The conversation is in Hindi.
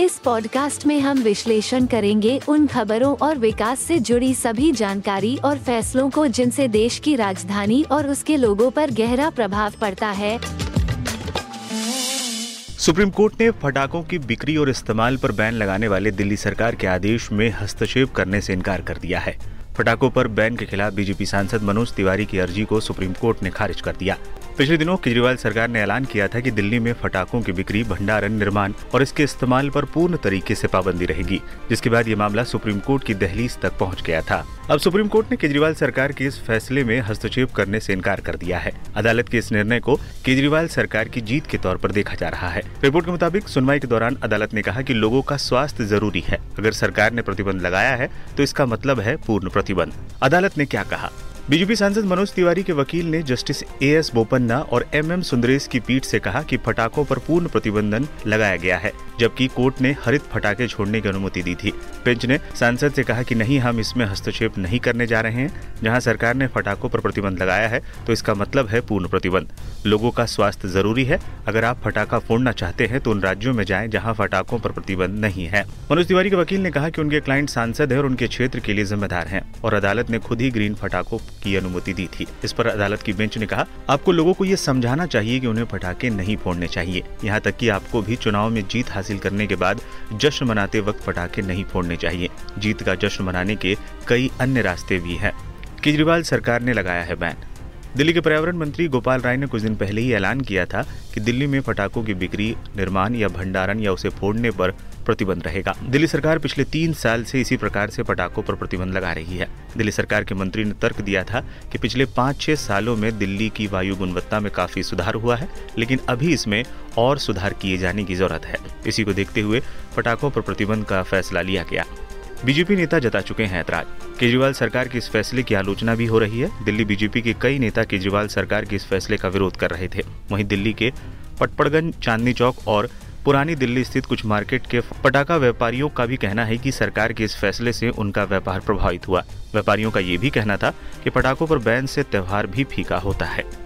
इस पॉडकास्ट में हम विश्लेषण करेंगे उन खबरों और विकास से जुड़ी सभी जानकारी और फैसलों को जिनसे देश की राजधानी और उसके लोगों पर गहरा प्रभाव पड़ता है। सुप्रीम कोर्ट ने पटाखों की बिक्री और इस्तेमाल पर बैन लगाने वाले दिल्ली सरकार के आदेश में हस्तक्षेप करने से इनकार कर दिया है। पटाखों पर बैन के खिलाफ बीजेपी सांसद मनोज तिवारी की अर्जी को सुप्रीम कोर्ट ने खारिज कर दिया। पिछले दिनों केजरीवाल सरकार ने ऐलान किया था कि दिल्ली में फटाकों की बिक्री, भंडारण, निर्माण और इसके इस्तेमाल पर पूर्ण तरीके से पाबंदी रहेगी, जिसके बाद ये मामला सुप्रीम कोर्ट की दहलीज तक पहुँच गया था। अब सुप्रीम कोर्ट ने केजरीवाल सरकार के इस फैसले में हस्तक्षेप करने से इनकार कर दिया है। अदालत के इस निर्णय को केजरीवाल सरकार की जीत के तौर पर देखा जा रहा है। रिपोर्ट के मुताबिक सुनवाई के दौरान अदालत ने कहा कि लोगों का स्वास्थ्य ज़रूरी है। अगर सरकार ने प्रतिबंध लगाया है तो इसका मतलब है पूर्ण प्रतिबंध। अदालत ने क्या कहा? बीजेपी सांसद मनोज तिवारी के वकील ने जस्टिस ए एस बोपन्ना और एम एम सुंदरेश की पीठ से कहा कि पटाखों पर पूर्ण प्रतिबंधन लगाया गया है, जबकि कोर्ट ने हरित फटाके छोड़ने की अनुमति दी थी। बेंच ने सांसद से कहा कि नहीं, हम इसमें हस्तक्षेप नहीं करने जा रहे हैं। जहाँ सरकार ने फटाखों पर प्रतिबंध लगाया है तो इसका मतलब है पूर्ण प्रतिबंध। लोगों का स्वास्थ्य ज़रूरी है। अगर आप फटाखा फोड़ना चाहते हैं तो उन राज्यों में जाएँ जहाँ फटाखों पर प्रतिबंध नहीं है। मनोज तिवारी के वकील ने कहा कि उनके क्लाइंट सांसद है और उनके क्षेत्र के लिए जिम्मेदार हैं, और अदालत ने खुद ही ग्रीन फटाखों की अनुमति दी थी। इस पर अदालत की बेंच ने कहा, आपको लोगों को ये समझाना चाहिए कि उन्हें फटाके नहीं फोड़ने चाहिए। यहाँ तक की आपको भी चुनाव में जीत हासिल करने के बाद जश्न मनाते वक्त पटाखे नहीं फोड़ने चाहिए। जीत का जश्न मनाने के कई अन्य रास्ते भी हैं। केजरीवाल सरकार ने लगाया है बैन। दिल्ली के पर्यावरण मंत्री गोपाल राय ने कुछ दिन पहले ही ऐलान किया था कि दिल्ली में पटाखों की बिक्री, निर्माण या भंडारण या उसे फोड़ने पर प्रतिबंध रहेगा। दिल्ली सरकार पिछले तीन साल से इसी प्रकार से पटाखों पर प्रतिबंध लगा रही है। दिल्ली सरकार के मंत्री ने तर्क दिया था कि पिछले पाँच छह सालों में दिल्ली की वायु गुणवत्ता में काफ़ी सुधार हुआ है, लेकिन अभी इसमें और सुधार किए जाने की ज़रूरत है। इसी को देखते हुए पटाखों पर प्रतिबंध का फैसला लिया गया। बीजेपी नेता जता चुके हैं ऐतराज। केजरीवाल सरकार के इस फैसले की आलोचना भी हो रही है। दिल्ली बीजेपी के कई नेता केजरीवाल सरकार के इस फैसले का विरोध कर रहे थे। वहीं दिल्ली के पटपड़गंज चांदनी चौक और पुरानी दिल्ली स्थित कुछ मार्केट के पटाखा व्यापारियों का भी कहना है कि सरकार के इस फैसले से उनका व्यापार प्रभावित हुआ। व्यापारियों का ये भी कहना था कि पटाखों पर बैन से त्यौहार भी फीका होता है।